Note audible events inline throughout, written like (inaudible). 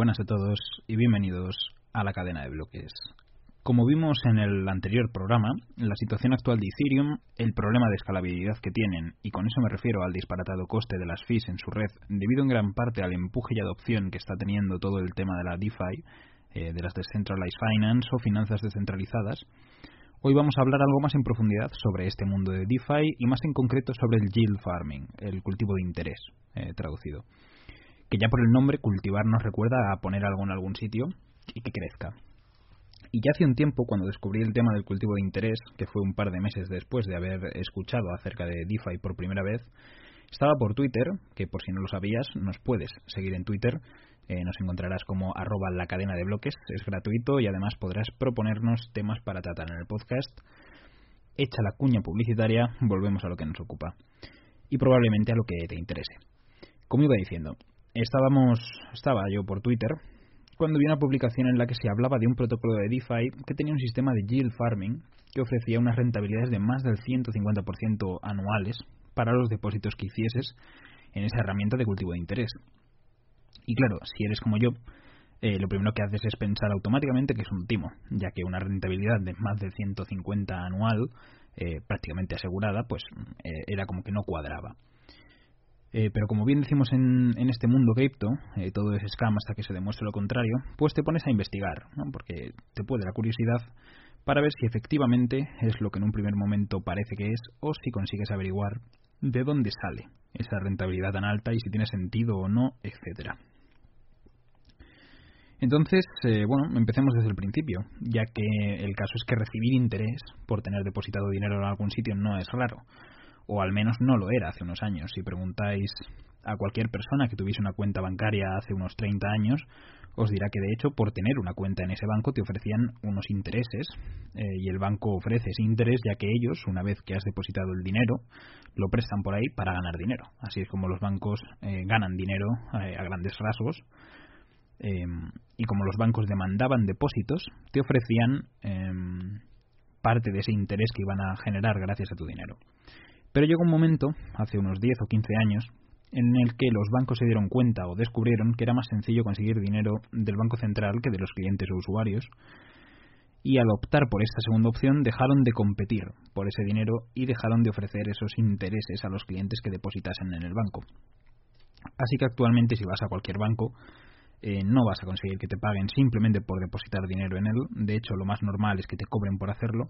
buenas a todos y bienvenidos a la cadena de bloques. Como vimos en el anterior programa, la situación actual de Ethereum, el problema de escalabilidad que tienen, y con eso me refiero al disparatado coste de las fees en su red, debido en gran parte al empuje y adopción que está teniendo todo el tema de la DeFi, eh, de las Decentralized Finance o finanzas descentralizadas, hoy vamos a hablar algo más en profundidad sobre este mundo de DeFi y más en concreto sobre el yield farming, el cultivo de interés, eh, traducido. Que ya por el nombre cultivar nos recuerda a poner algo en algún sitio y que crezca. Y ya hace un tiempo, cuando descubrí el tema del cultivo de interés, que fue un par de meses después de haber escuchado acerca de DeFi por primera vez, estaba por Twitter, que por si no lo sabías, nos puedes seguir en Twitter, eh, nos encontrarás como arroba la cadena de bloques, es gratuito y además podrás proponernos temas para tratar en el podcast. Hecha la cuña publicitaria, volvemos a lo que nos ocupa. Y probablemente a lo que te interese. Como iba diciendo, estábamos, estaba yo por Twitter cuando vi una publicación en la que se hablaba de un protocolo de DeFi que tenía un sistema de yield farming que ofrecía unas rentabilidades de más del 150% anuales para los depósitos que hicieses en esa herramienta de cultivo de interés. Y claro, si eres como yo, eh, lo primero que haces es pensar automáticamente que es un timo, ya que una rentabilidad de más del 150 anual, eh, prácticamente asegurada, pues eh, era como que no cuadraba. Eh, pero como bien decimos en, este mundo cripto, eh, todo es scam hasta que se demuestre lo contrario, pues te pones a investigar, ¿no? porque te puede la curiosidad para ver si efectivamente es lo que en un primer momento parece que es o si consigues averiguar de dónde sale esa rentabilidad tan alta y si tiene sentido o no, etcétera. Entonces, eh, bueno, empecemos desde el principio, ya que el caso es que recibir interés por tener depositado dinero en algún sitio no es raro o al menos no lo era hace unos años. Si preguntáis a cualquier persona que tuviese una cuenta bancaria hace unos 30 años, os dirá que de hecho por tener una cuenta en ese banco te ofrecían unos intereses eh, y el banco ofrece ese interés ya que ellos, una vez que has depositado el dinero, lo prestan por ahí para ganar dinero. Así es como los bancos eh, ganan dinero eh, a grandes rasgos. Em, y como los bancos demandaban depósitos, te ofrecían em, parte de ese interés que iban a generar gracias a tu dinero. Pero llegó un momento, hace unos 10 o 15 años, en el que los bancos se dieron cuenta o descubrieron que era más sencillo conseguir dinero del Banco Central que de los clientes o usuarios, y al optar por esta segunda opción dejaron de competir por ese dinero y dejaron de ofrecer esos intereses a los clientes que depositasen en el banco. Así que actualmente si vas a cualquier banco eh, no vas a conseguir que te paguen simplemente por depositar dinero en él, de hecho lo más normal es que te cobren por hacerlo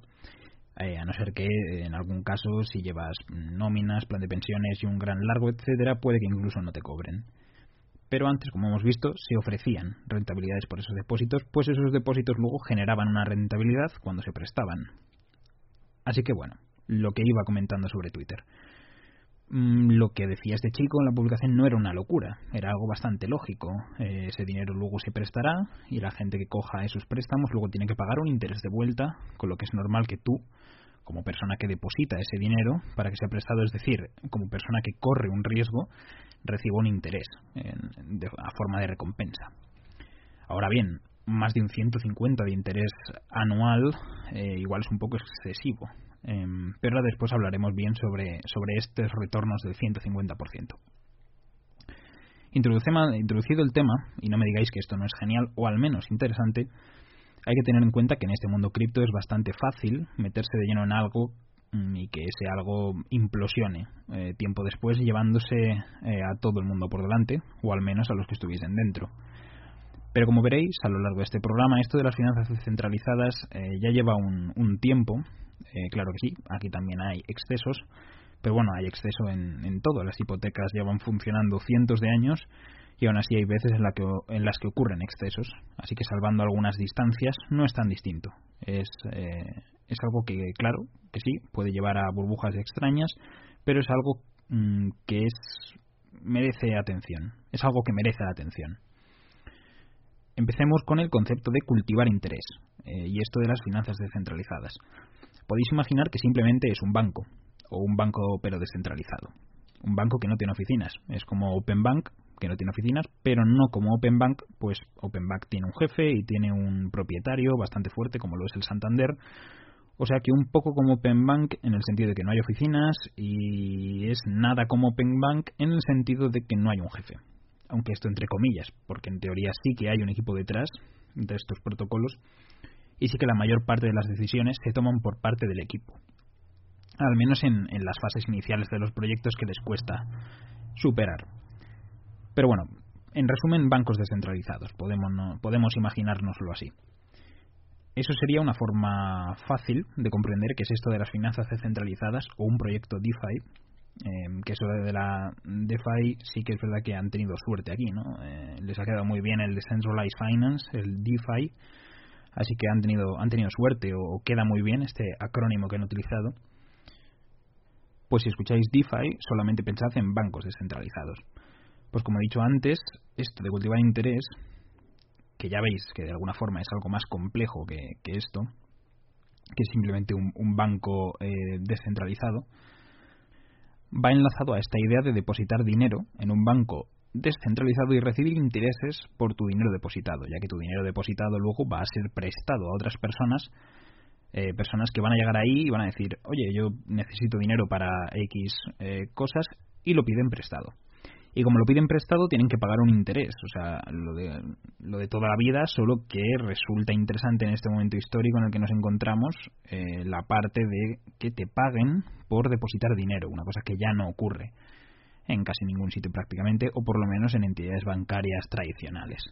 eh, a no ser que en algún caso si llevas nóminas, plan de pensiones y un gran largo, etcétera, puede que incluso no te cobren. Pero antes, como hemos visto, se ofrecían rentabilidades por esos depósitos, pues esos depósitos luego generaban una rentabilidad cuando se prestaban. Así que bueno, lo que iba comentando sobre Twitter. Mm, lo que decía este chico en la publicación no era una locura, era algo bastante lógico. Eh, ese dinero luego se prestará y la gente que coja esos préstamos luego tiene que pagar un interés de vuelta, con lo que es normal que tú, como persona que deposita ese dinero para que sea prestado, es decir, como persona que corre un riesgo, reciba un interés en, a forma de recompensa. Ahora bien, más de un 150 de interés anual eh, igual es un poco excesivo. Em, pero después hablaremos bien sobre, sobre estos retornos del 150%. Introducido el tema, y no me digáis que esto no es genial o al menos interesante, hay que tener en cuenta que en este mundo cripto es bastante fácil meterse de lleno en algo mm, y que ese algo implosione eh, tiempo después llevándose eh, a todo el mundo por delante, o al menos a los que estuviesen dentro. Pero como veréis a lo largo de este programa, esto de las finanzas descentralizadas eh, ya lleva un, tiempo claro que sí, aquí también hay excesos, pero bueno, hay exceso en, en todo. Las hipotecas llevan funcionando cientos de años y aún así hay veces en, la las que ocurren excesos. Así que salvando algunas distancias no es tan distinto. Es, eh, es algo que, claro, que sí, puede llevar a burbujas extrañas, pero es algo mm, que es merece atención. Es algo que merece atención. Empecemos con el concepto de cultivar interés eh, y esto de las finanzas descentralizadas podéis imaginar que simplemente es un banco, o un banco pero descentralizado. Un banco que no tiene oficinas. Es como Open Bank, que no tiene oficinas, pero no como Open Bank, pues Open Bank tiene un jefe y tiene un propietario bastante fuerte, como lo es el Santander. O sea que un poco como Open Bank en el sentido de que no hay oficinas y es nada como Open Bank en el sentido de que no hay un jefe. aunque esto entre comillas, porque en teoría sí que hay un equipo detrás de estos protocolos, y sí que la mayor parte de las decisiones se toman por parte del equipo, al menos en, las fases iniciales de los proyectos que les cuesta superar. Pero bueno, en resumen, bancos descentralizados, podemos, podemos imaginárnoslo así. Eso sería una forma fácil de comprender qué es esto de las finanzas descentralizadas o un proyecto DeFi, eh, que eso de la DeFi sí que es verdad que han tenido suerte aquí, ¿no? Eh, les ha quedado muy bien el Decentralized Finance, el DeFi, así que han tenido, han tenido suerte o, queda muy bien este acrónimo que han utilizado. Pues si escucháis DeFi, solamente pensad en bancos descentralizados. Pues como he dicho antes, esto de cultivar interés, que ya veis que de alguna forma es algo más complejo que, esto, que es simplemente un, banco eh, descentralizado, va enlazado a esta idea de depositar dinero en un banco descentralizado y recibir intereses por tu dinero depositado, ya que tu dinero depositado luego va a ser prestado a otras personas, eh, personas que van a llegar ahí y van a decir, oye, yo necesito dinero para X eh, cosas y lo piden prestado. Y como lo piden prestado, tienen que pagar un interés. O sea, lo de, lo de toda la vida, solo que resulta interesante en este momento histórico en el que nos encontramos eh, la parte de que te paguen por depositar dinero, una cosa que ya no ocurre en casi ningún sitio prácticamente, o por lo menos en entidades bancarias tradicionales.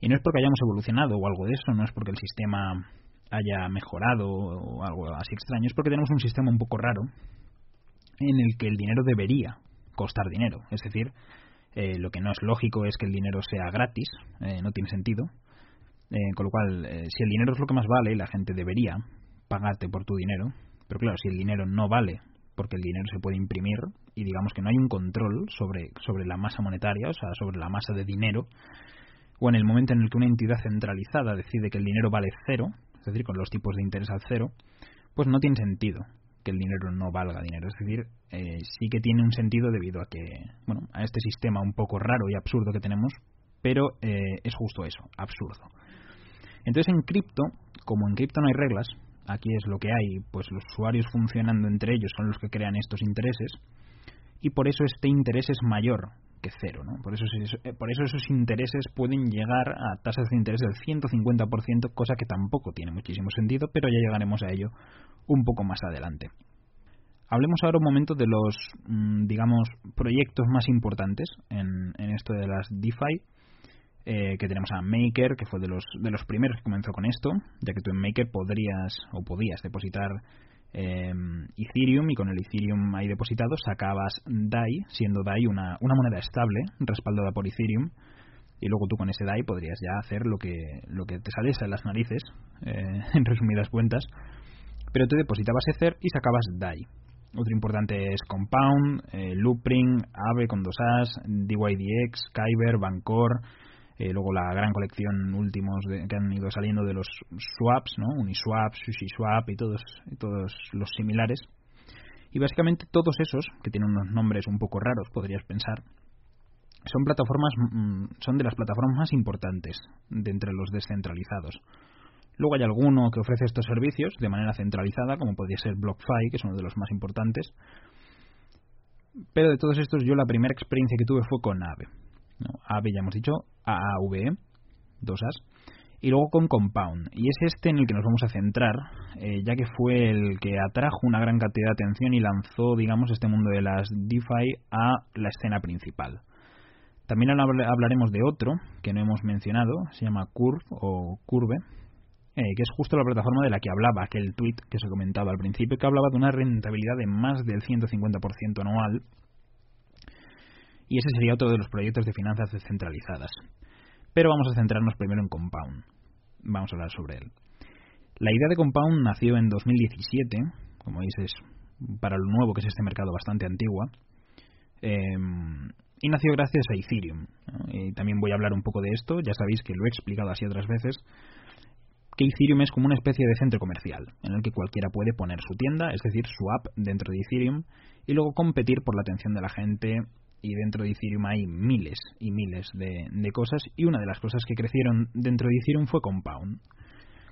Y no es porque hayamos evolucionado o algo de eso, no es porque el sistema haya mejorado o algo así extraño, es porque tenemos un sistema un poco raro en el que el dinero debería costar dinero. Es decir, eh, lo que no es lógico es que el dinero sea gratis, eh, no tiene sentido. Eh, con lo cual, si el dinero es lo que más vale, la gente debería pagarte por tu dinero. Pero claro, si el dinero no vale porque el dinero se puede imprimir y digamos que no hay un control sobre, sobre la masa monetaria, o sea, sobre la masa de dinero, o en el momento en el que una entidad centralizada decide que el dinero vale cero, es decir, con los tipos de interés al cero, pues no tiene sentido que el dinero no valga dinero. Es decir, eh, sí que tiene un sentido debido a que, bueno, a este sistema un poco raro y absurdo que tenemos, pero eh, es justo eso, absurdo. Entonces en cripto, como en cripto no hay reglas, aquí es lo que hay, pues los usuarios funcionando entre ellos son los que crean estos intereses, y por eso este interés es mayor que cero. ¿no? Por, eso, eh, por eso esos intereses pueden llegar a tasas de interés del 150%, cosa que tampoco tiene muchísimo sentido, pero ya llegaremos a ello un poco más adelante. Hablemos ahora un momento de los, mm, digamos, proyectos más importantes en, esto de las DeFi. Eh, que tenemos a Maker, que fue de los, de los primeros que comenzó con esto, ya que tú en Maker podrías o podías depositar eh, Ethereum y con el Ethereum ahí depositado sacabas DAI, siendo DAI una, una moneda estable respaldada por Ethereum y luego tú con ese DAI podrías ya hacer lo que, lo que te saliese en las narices, eh, (laughs) en resumidas cuentas, pero tú depositabas Ether y sacabas DAI. Otro importante es Compound, eh, Loopring, Aave con dos As, DYDX, Kyber, Bancor, eh, luego la gran colección últimos que han ido saliendo de los swaps, ¿no? Uniswap, SushiSwap y todos, y todos los similares. Y básicamente todos esos, que tienen unos nombres un poco raros, podrías pensar, son plataformas, mm, son de las plataformas más importantes de entre los descentralizados. Luego hay alguno que ofrece estos servicios de manera centralizada, como podría ser BlockFi, que es uno de los más importantes. Pero de todos estos, yo la primera experiencia que tuve fue con Aave. Aave, ya hemos dicho, AAVE, dos As. Y luego con Compound. Y es este en el que nos vamos a centrar, eh, ya que fue el que atrajo una gran cantidad de atención y lanzó, digamos, este mundo de las DeFi a la escena principal. También hablaremos de otro que no hemos mencionado, se llama Curve o Curve, eh, que es justo la plataforma de la que hablaba aquel tweet que os he comentado al principio, que hablaba de una rentabilidad de más del 150% anual. Y ese sería otro de los proyectos de finanzas descentralizadas. Pero vamos a centrarnos primero en Compound. Vamos a hablar sobre él. La idea de Compound nació en 2017, como veis es para lo nuevo que es este mercado bastante antigua, em, y nació gracias a Ethereum. Y también voy a hablar un poco de esto, ya sabéis que lo he explicado así otras veces, que Ethereum es como una especie de centro comercial, en el que cualquiera puede poner su tienda, es decir, su app dentro de Ethereum, y luego competir por la atención de la gente. Y dentro de Ethereum hay miles y miles de, cosas, y una de las cosas que crecieron dentro de Ethereum fue Compound.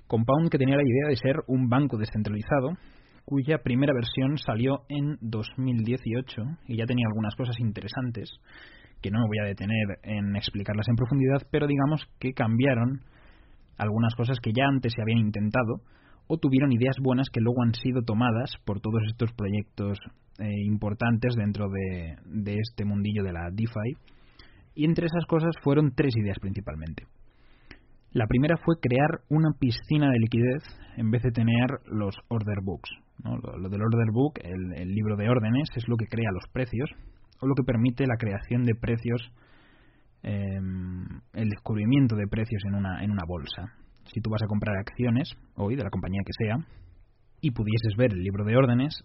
Compound que tenía la idea de ser un banco descentralizado, cuya primera versión salió en 2018 y ya tenía algunas cosas interesantes que no me voy a detener en explicarlas en profundidad, pero digamos que cambiaron algunas cosas que ya antes se habían intentado o tuvieron ideas buenas que luego han sido tomadas por todos estos proyectos eh, importantes dentro de, este mundillo de la DeFi. Y entre esas cosas fueron tres ideas principalmente. La primera fue crear una piscina de liquidez en vez de tener los order books. Lo, del order book, el, libro de órdenes, es lo que crea los precios o lo que permite la creación de precios, em, el descubrimiento de precios en una, en una bolsa. Si tú vas a comprar acciones hoy de la compañía que sea y pudieses ver el libro de órdenes,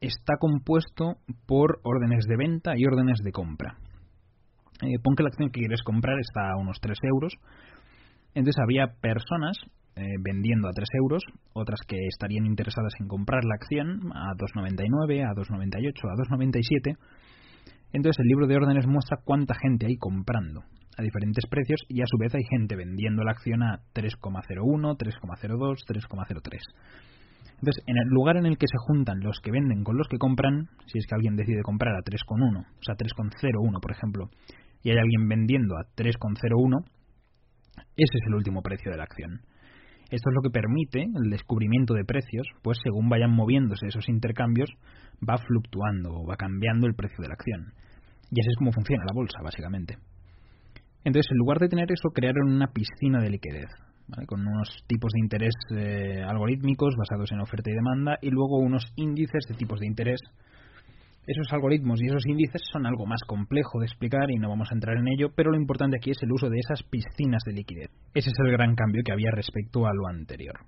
está compuesto por órdenes de venta y órdenes de compra. Eh, pon que la acción que quieres comprar está a unos 3 euros. Entonces había personas eh, vendiendo a 3 euros, otras que estarían interesadas en comprar la acción a 2,99, a 2,98, a 2,97. Entonces el libro de órdenes muestra cuánta gente hay comprando a diferentes precios y a su vez hay gente vendiendo la acción a 3,01, 3,02, 3,03. Entonces, en el lugar en el que se juntan los que venden con los que compran, si es que alguien decide comprar a 3,1, o sea, 3,01 por ejemplo, y hay alguien vendiendo a 3,01, ese es el último precio de la acción. Esto es lo que permite el descubrimiento de precios, pues según vayan moviéndose esos intercambios, va fluctuando o va cambiando el precio de la acción. Y así es como funciona la bolsa, básicamente. Entonces, en lugar de tener eso, crearon una piscina de liquidez, con unos tipos de interés eh, algorítmicos basados en oferta y demanda, y luego unos índices de tipos de interés esos algoritmos y esos índices son algo más complejo de explicar y no vamos a entrar en ello, pero lo importante aquí es el uso de esas piscinas de liquidez. Ese es el gran cambio que había respecto a lo anterior.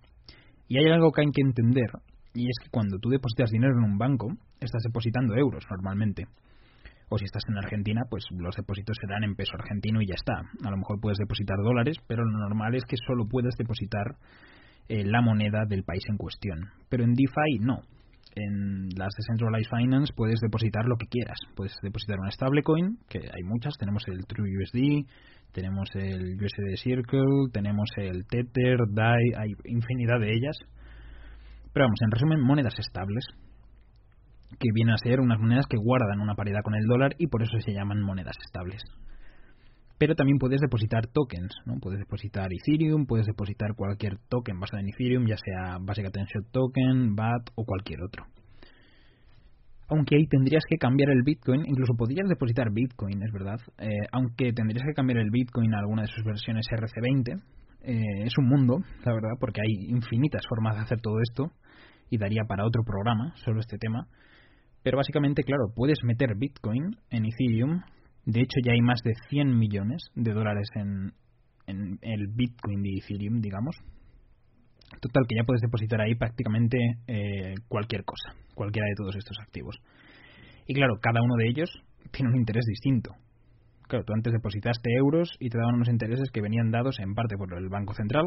Y hay algo que hay que entender, y es que cuando tú depositas dinero en un banco, estás depositando euros normalmente. O si estás en Argentina, pues los depósitos serán en peso argentino y ya está. A lo mejor puedes depositar dólares, pero lo normal es que solo puedes depositar eh, la moneda del país en cuestión. Pero en DeFi no en las Decentralized Finance puedes depositar lo que quieras. Puedes depositar una stablecoin, que hay muchas. Tenemos el TrueUSD, tenemos el USD Circle, tenemos el Tether, DAI, hay infinidad de ellas. Pero vamos, en resumen, monedas estables, que vienen a ser unas monedas que guardan una paridad con el dólar y por eso se llaman monedas estables pero también puedes depositar tokens, ¿no? Puedes depositar Ethereum, puedes depositar cualquier token basado en Ethereum, ya sea Basic Attention Token, BAT o cualquier otro. Aunque ahí tendrías que cambiar el Bitcoin, incluso podrías depositar Bitcoin, es verdad, eh, aunque tendrías que cambiar el Bitcoin a alguna de sus versiones RC20, eh, es un mundo, la verdad, porque hay infinitas formas de hacer todo esto y daría para otro programa sobre este tema. Pero básicamente, claro, puedes meter Bitcoin en Ethereum de hecho, ya hay más de 100 millones de dólares en, el Bitcoin de Ethereum, digamos. Total, que ya puedes depositar ahí prácticamente eh, cualquier cosa, cualquiera de todos estos activos. Y claro, cada uno de ellos tiene un interés distinto. Claro, tú antes depositaste euros y te daban unos intereses que venían dados en parte por el Banco Central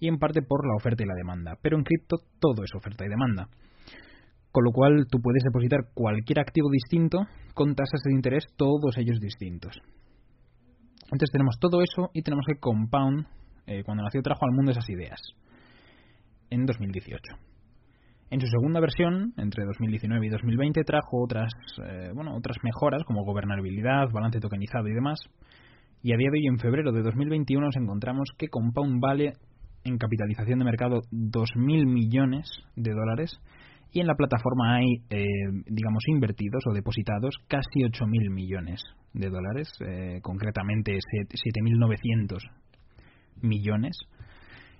y en parte por la oferta y la demanda. Pero en cripto todo es oferta y demanda con lo cual tú puedes depositar cualquier activo distinto con tasas de interés, todos ellos distintos. Entonces tenemos todo eso y tenemos que Compound, eh, cuando nació, trajo al mundo esas ideas, en 2018. En su segunda versión, entre 2019 y 2020, trajo otras, eh, bueno, otras mejoras como gobernabilidad, balance tokenizado y demás. Y a día de hoy, en febrero de 2021, nos encontramos que Compound vale en capitalización de mercado 2.000 millones de dólares y en la plataforma hay, eh, digamos, invertidos o depositados casi 8.000 millones de dólares, eh, concretamente 7.900 millones.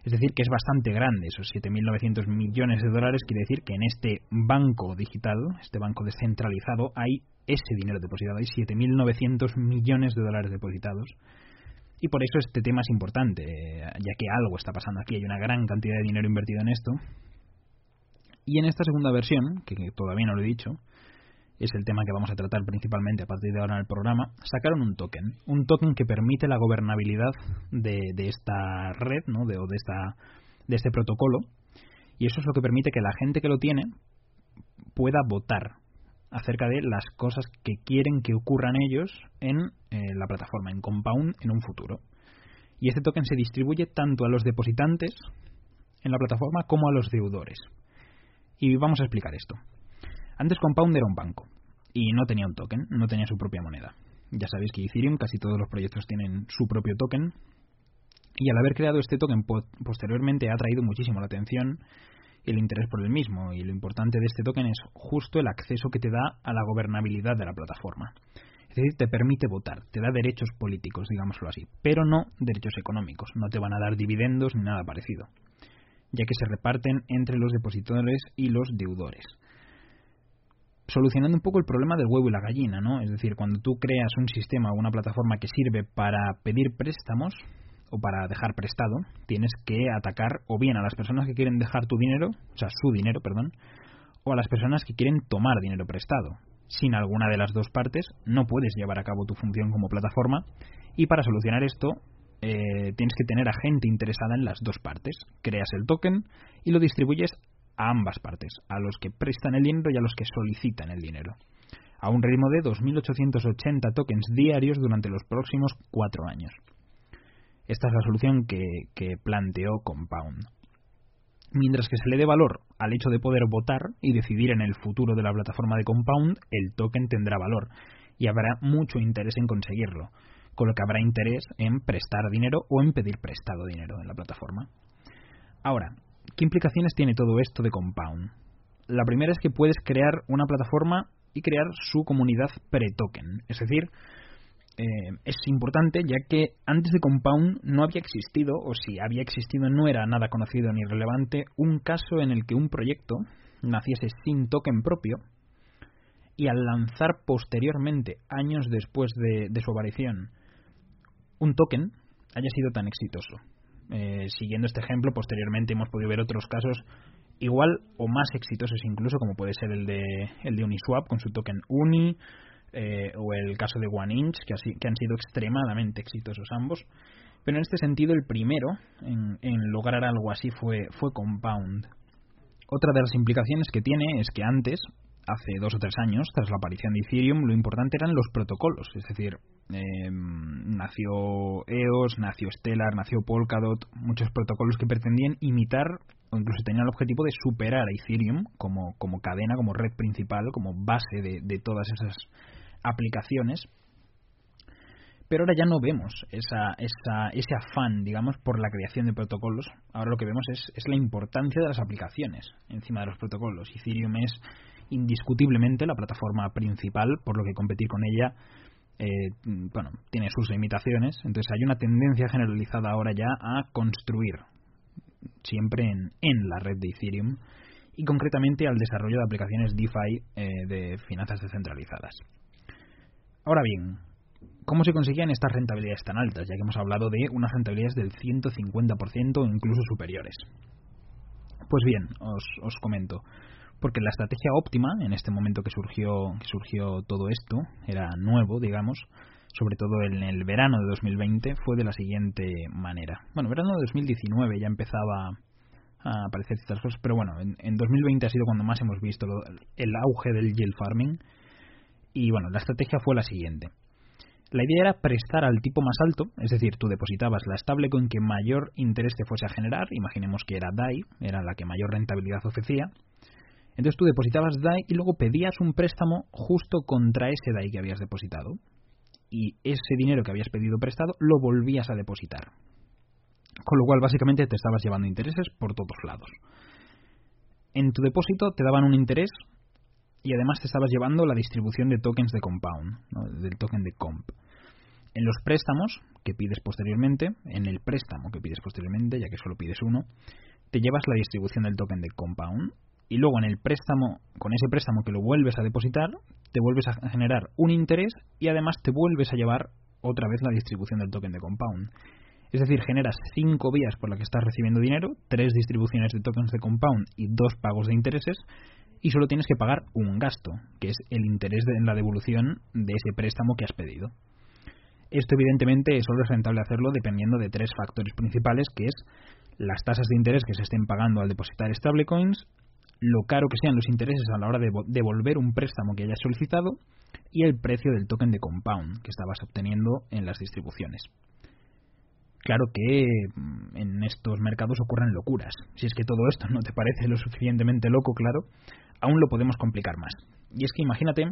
Es decir, que es bastante grande, esos 7.900 millones de dólares quiere decir que en este banco digital, este banco descentralizado, hay ese dinero depositado, hay 7.900 millones de dólares depositados. Y por eso este tema es importante, eh, ya que algo está pasando aquí, hay una gran cantidad de dinero invertido en esto, y en esta segunda versión, que todavía no lo he dicho, es el tema que vamos a tratar principalmente a partir de ahora en el programa, sacaron un token, un token que permite la gobernabilidad de, esta red, de este protocolo, y eso es lo que permite que la gente que lo tiene pueda votar acerca de las cosas que quieren que ocurran ellos en eh, la plataforma, en Compound, en un futuro. Y este token se distribuye tanto a los depositantes en la plataforma como a los deudores. Y vamos a explicar esto. Antes Compound era un banco y no tenía un token, no tenía su propia moneda. Ya sabéis que Ethereum, casi todos los proyectos tienen su propio token. Y al haber creado este token posteriormente ha atraído muchísimo la atención y el interés por el mismo. Y lo importante de este token es justo el acceso que te da a la gobernabilidad de la plataforma. Es decir, te permite votar, te da derechos políticos, digámoslo así, pero no derechos económicos. No te van a dar dividendos ni nada parecido, ya que se reparten entre los depositores y los deudores solucionando un poco el problema del huevo y la gallina, ¿no? Es decir, cuando tú creas un sistema o una plataforma que sirve para pedir préstamos o para dejar prestado, tienes que atacar o bien a las personas que quieren dejar tu dinero, o sea, su dinero, perdón, o a las personas que quieren tomar dinero prestado. Sin alguna de las dos partes no puedes llevar a cabo tu función como plataforma y para solucionar esto eh, tienes que tener a gente interesada en las dos partes. Creas el token y lo distribuyes a ambas partes, a los que prestan el dinero y a los que solicitan el dinero, a un ritmo de 2.880 tokens diarios durante los próximos cuatro años. Esta es la solución que, que planteó Compound. Mientras que se le dé valor al hecho de poder votar y decidir en el futuro de la plataforma de Compound, el token tendrá valor y habrá mucho interés en conseguirlo, con lo que habrá interés en prestar dinero o en pedir prestado dinero en la plataforma. Ahora, ¿Qué implicaciones tiene todo esto de Compound? La primera es que puedes crear una plataforma y crear su comunidad pre-token. Es decir, eh, es importante ya que antes de Compound no había existido, o si había existido no era nada conocido ni relevante, un caso en el que un proyecto naciese sin token propio y al lanzar posteriormente, años después de su aparición, un token haya sido tan exitoso. Eh, siguiendo este ejemplo, posteriormente hemos podido ver otros casos igual o más exitosos incluso, como puede ser el de, el de Uniswap con su token Uni, eh, o el caso de OneInch, que, que han sido extremadamente exitosos ambos. Pero en este sentido, el primero en, en lograr algo así fue, fue Compound. Otra de las implicaciones que tiene es que antes, hace dos o tres años, tras la aparición de Ethereum, lo importante eran los protocolos, es decir, em, nació EOS, nació Stellar, nació Polkadot, muchos protocolos que pretendían imitar o incluso tenían el objetivo de superar a Ethereum como, como cadena, como red principal, como base de, de todas esas aplicaciones. Pero ahora ya no vemos esa, esa, ese afán, digamos, por la creación de protocolos. Ahora lo que vemos es, es la importancia de las aplicaciones encima de los protocolos. Ethereum es indiscutiblemente la plataforma principal, por lo que competir con ella eh, bueno, tiene sus limitaciones. Entonces hay una tendencia generalizada ahora ya a construir siempre en, en la red de Ethereum y concretamente al desarrollo de aplicaciones DeFi eh, de finanzas descentralizadas. Ahora bien, ¿cómo se conseguían estas rentabilidades tan altas? Ya que hemos hablado de unas rentabilidades del 150% o incluso superiores. Pues bien, os, os comento porque la estrategia óptima en este momento que surgió que surgió todo esto era nuevo digamos sobre todo en el verano de 2020 fue de la siguiente manera. Bueno verano de 2019 ya empezaba a aparecer estas cosas pero bueno en, 2020 ha sido cuando más hemos visto el auge del yield farming. Y bueno la estrategia fue la siguiente. La idea era prestar al tipo más alto, es decir, tú depositabas la stablecoin que mayor interés te fuese a generar, imaginemos que era DAI, era la que mayor rentabilidad ofrecía, entonces tú depositabas DAI y luego pedías un préstamo justo contra ese DAI que habías depositado. Y ese dinero que habías pedido prestado lo volvías a depositar. Con lo cual básicamente te estabas llevando intereses por todos lados. En tu depósito te daban un interés y además te estabas llevando la distribución de tokens de compound, del token de comp. En los préstamos que pides posteriormente, en el préstamo que pides posteriormente, ya que solo pides uno, te llevas la distribución del token de compound y luego en el préstamo, con ese préstamo que lo vuelves a depositar, te vuelves a generar un interés y además te vuelves a llevar otra vez la distribución del token de compound. Es decir, generas cinco vías por las que estás recibiendo dinero, tres distribuciones de tokens de compound y dos pagos de intereses, y solo tienes que pagar un gasto, que es el interés en la devolución de ese préstamo que has pedido. Esto evidentemente solo es rentable hacerlo dependiendo de tres factores principales, que es las tasas de interés que se estén pagando al depositar stablecoins, lo caro que sean los intereses a la hora de devolver un préstamo que hayas solicitado y el precio del token de compound que estabas obteniendo en las distribuciones. Claro que mm, en estos mercados ocurren locuras. Si es que todo esto no te parece lo suficientemente loco, claro, aún lo podemos complicar más. Y es que imagínate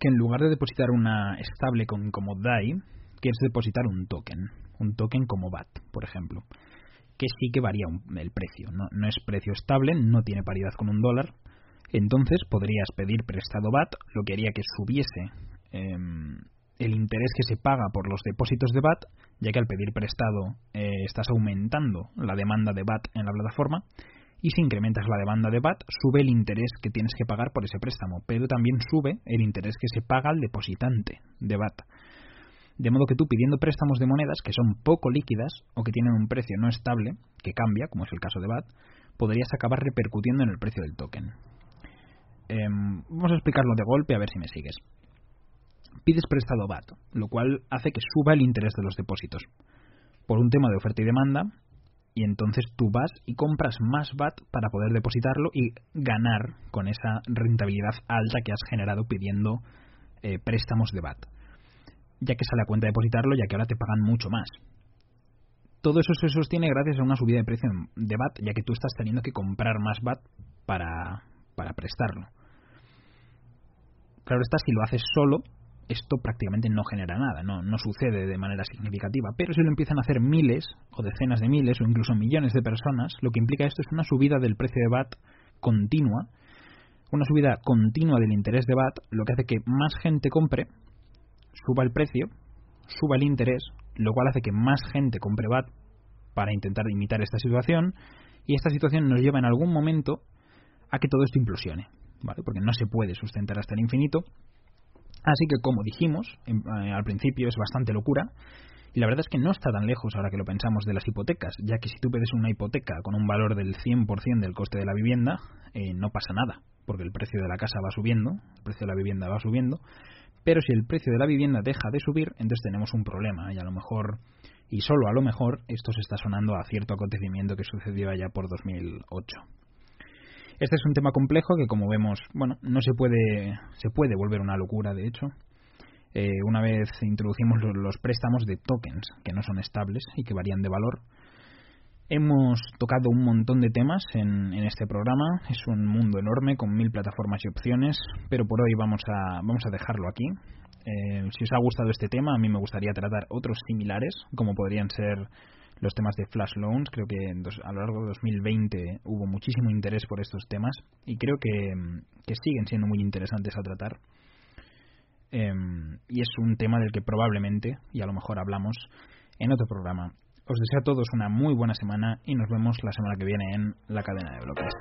que en lugar de depositar una estable con como DAI, quieres depositar un token, un token como BAT, por ejemplo, que sí que varía el precio, no, no es precio estable, no tiene paridad con un dólar, entonces podrías pedir prestado BAT, lo que haría que subiese em, el interés que se paga por los depósitos de BAT, ya que al pedir prestado eh, estás aumentando la demanda de BAT en la plataforma, y si incrementas la demanda de BAT, sube el interés que tienes que pagar por ese préstamo, pero también sube el interés que se paga al depositante de BAT. De modo que tú pidiendo préstamos de monedas que son poco líquidas o que tienen un precio no estable, que cambia, como es el caso de BAT, podrías acabar repercutiendo en el precio del token. Em, vamos a explicarlo de golpe a ver si me sigues. Pides prestado BAT, lo cual hace que suba el interés de los depósitos. Por un tema de oferta y demanda, y entonces tú vas y compras más BAT para poder depositarlo y ganar con esa rentabilidad alta que has generado pidiendo eh, préstamos de BAT. Ya que sale a cuenta depositarlo, ya que ahora te pagan mucho más. Todo eso se sostiene gracias a una subida de precio de BAT, ya que tú estás teniendo que comprar más BAT para, para prestarlo. Claro está, si lo haces solo, esto prácticamente no genera nada, no, no sucede de manera significativa. Pero si lo empiezan a hacer miles, o decenas de miles, o incluso millones de personas, lo que implica esto es una subida del precio de BAT continua, una subida continua del interés de BAT, lo que hace que más gente compre, suba el precio, suba el interés, lo cual hace que más gente compre BAT para intentar imitar esta situación, y esta situación nos lleva en algún momento a que todo esto implosione, ¿vale? Porque no se puede sustentar hasta el infinito, Así que, como dijimos eh, al principio, es bastante locura. Y la verdad es que no está tan lejos ahora que lo pensamos de las hipotecas, ya que si tú pides una hipoteca con un valor del 100% del coste de la vivienda, eh, no pasa nada, porque el precio de la casa va subiendo, el precio de la vivienda va subiendo, pero si el precio de la vivienda deja de subir, entonces tenemos un problema, y a lo mejor, y solo a lo mejor, esto se está sonando a cierto acontecimiento que sucedió allá por 2008. Este es un tema complejo que, como vemos, bueno, no se puede, se puede volver una locura, de hecho. Eh, una vez introducimos los, préstamos de tokens, que no son estables y que varían de valor, Hemos tocado un montón de temas en, este programa. Es un mundo enorme con mil plataformas y opciones, pero por hoy vamos a, vamos a dejarlo aquí. Eh, si os ha gustado este tema, a mí me gustaría tratar otros similares, como podrían ser los temas de flash loans. Creo que a lo largo de 2020 hubo muchísimo interés por estos temas y creo que, siguen siendo muy interesantes a tratar. Em, y es un tema del que probablemente, y a lo mejor hablamos en otro programa. Os deseo a todos una muy buena semana y nos vemos la semana que viene en la cadena de bloques.